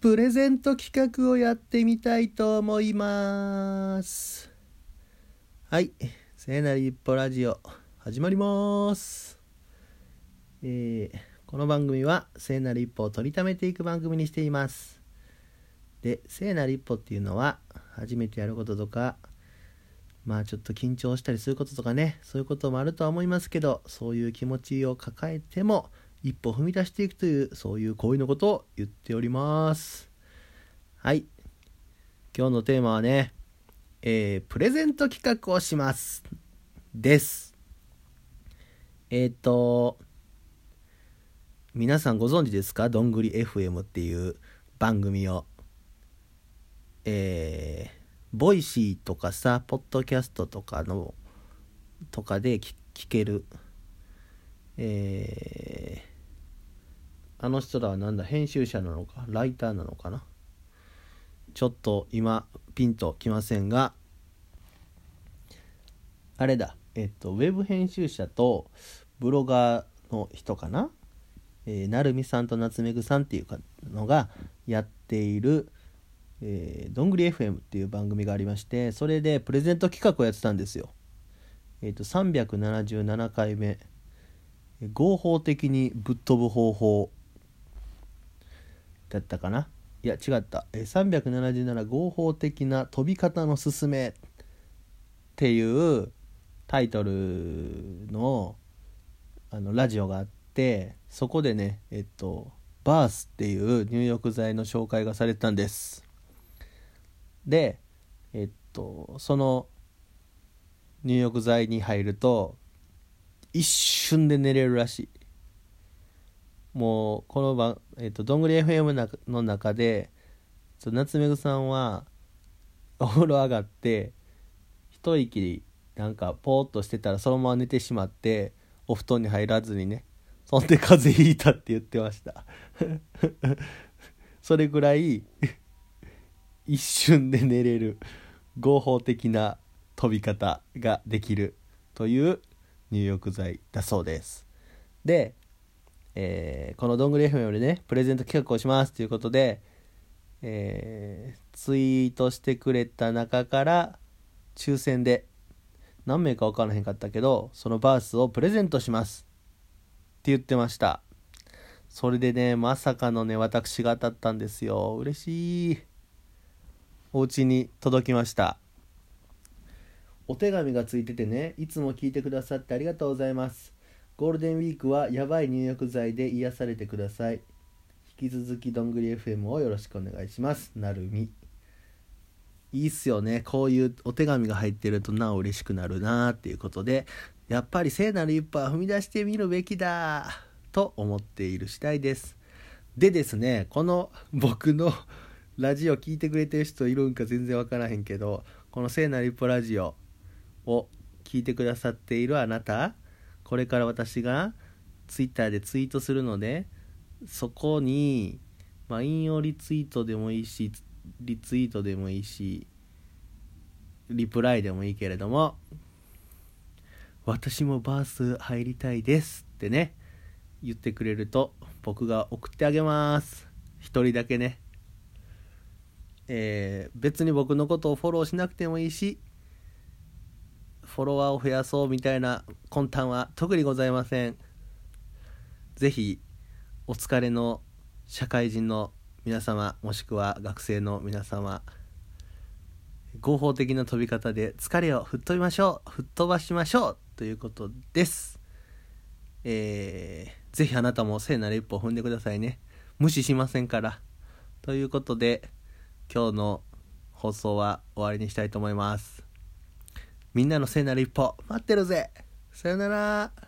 プレゼント企画をやってみたいと思います。はい。聖なる一歩ラジオ始まります。えー、この番組は聖なる一歩を取りためていく番組にしています。で聖なる一歩っていうのは初めてやることとかまあちょっと緊張したりすることとかねそういうこともあるとは思いますけどそういう気持ちを抱えても一歩踏み出していくというそういう行為のことを言っております。はい。今日のテーマはね、えー、プレゼント企画をします。です。えっ、ー、と皆さんご存知ですか？どんぐり FM っていう番組を。えー、ボイシーとかさポッドキャストとかのとかで聞ける。えー、あの人らはなんだ編集者なのかライターなのかな。ちょっと今ピンときませんがあれだ。えっとウェブ編集者とブロガーの人かな、えー、成美さんと夏目ぐさんっていうのがやっているえー、どんぐり FM っていう番組がありましてそれでプレゼント企画をやってたんですよ。えっ、ー、と377回目。合法的にぶっ飛ぶ方法だったかな？いや違った。377合法的な飛び方のすすめっていうタイトルのあのラジオがあってそこでねえっとバースっていう入浴剤の紹介がされたんです。でえっとその入浴剤に入ると一瞬で寝れるらしい。もうこの番、えっと、どんぐり FM の中で夏目ぐさんはお風呂上がって一息なんかポーっとしてたらそのまま寝てしまってお布団に入らずにねそんで風邪ひいたって言ってました。それぐらい一瞬で寝れる合法的な飛び方ができるという入浴剤だそうです。で、えー、このどんぐり FM でねプレゼント企画をしますということで、えー、ツイートしてくれた中から抽選で何名か分からへんかったけどそのバースをプレゼントしますって言ってました。それでねまさかのね私が当たったんですよ。嬉しい。お家に届きました。お手紙がついててねいつも聞いてくださってありがとうございます。ゴールデンウィークはやばい入浴剤で癒されてください。引き続きどんぐり FM をよろしくお願いします。なるみ。いいっすよね。こういうお手紙が入ってるとなお嬉しくなるなーっていうことでやっぱり聖なる一歩は踏み出してみるべきだと思っている次第です。でですねこの僕の ラジオ聞いてくれてる人いるんか全然わからへんけどこの聖なる一歩ラジオを聞いてくださっているあなたこれから私がツイッターでツイートするのでそこに、まあ、引用リツイートでもいいしリツイートでもいいしリプライでもいいけれども私もバース入りたいですってね言ってくれると僕が送ってあげます。一人だけね。えー、別に僕のことをフォローしなくてもいいしフォロワーを増やそうみたいな魂胆は特にございません。是非お疲れの社会人の皆様もしくは学生の皆様合法的な飛び方で疲れを吹っ飛びましょう吹っ飛ばしましょうということです。えー、ぜひあなたも聖なる一歩を踏んでくださいね。無視しませんから。ということで今日の放送は終わりにしたいと思います。みんなの聖なる一歩待ってるぜ。さよなら。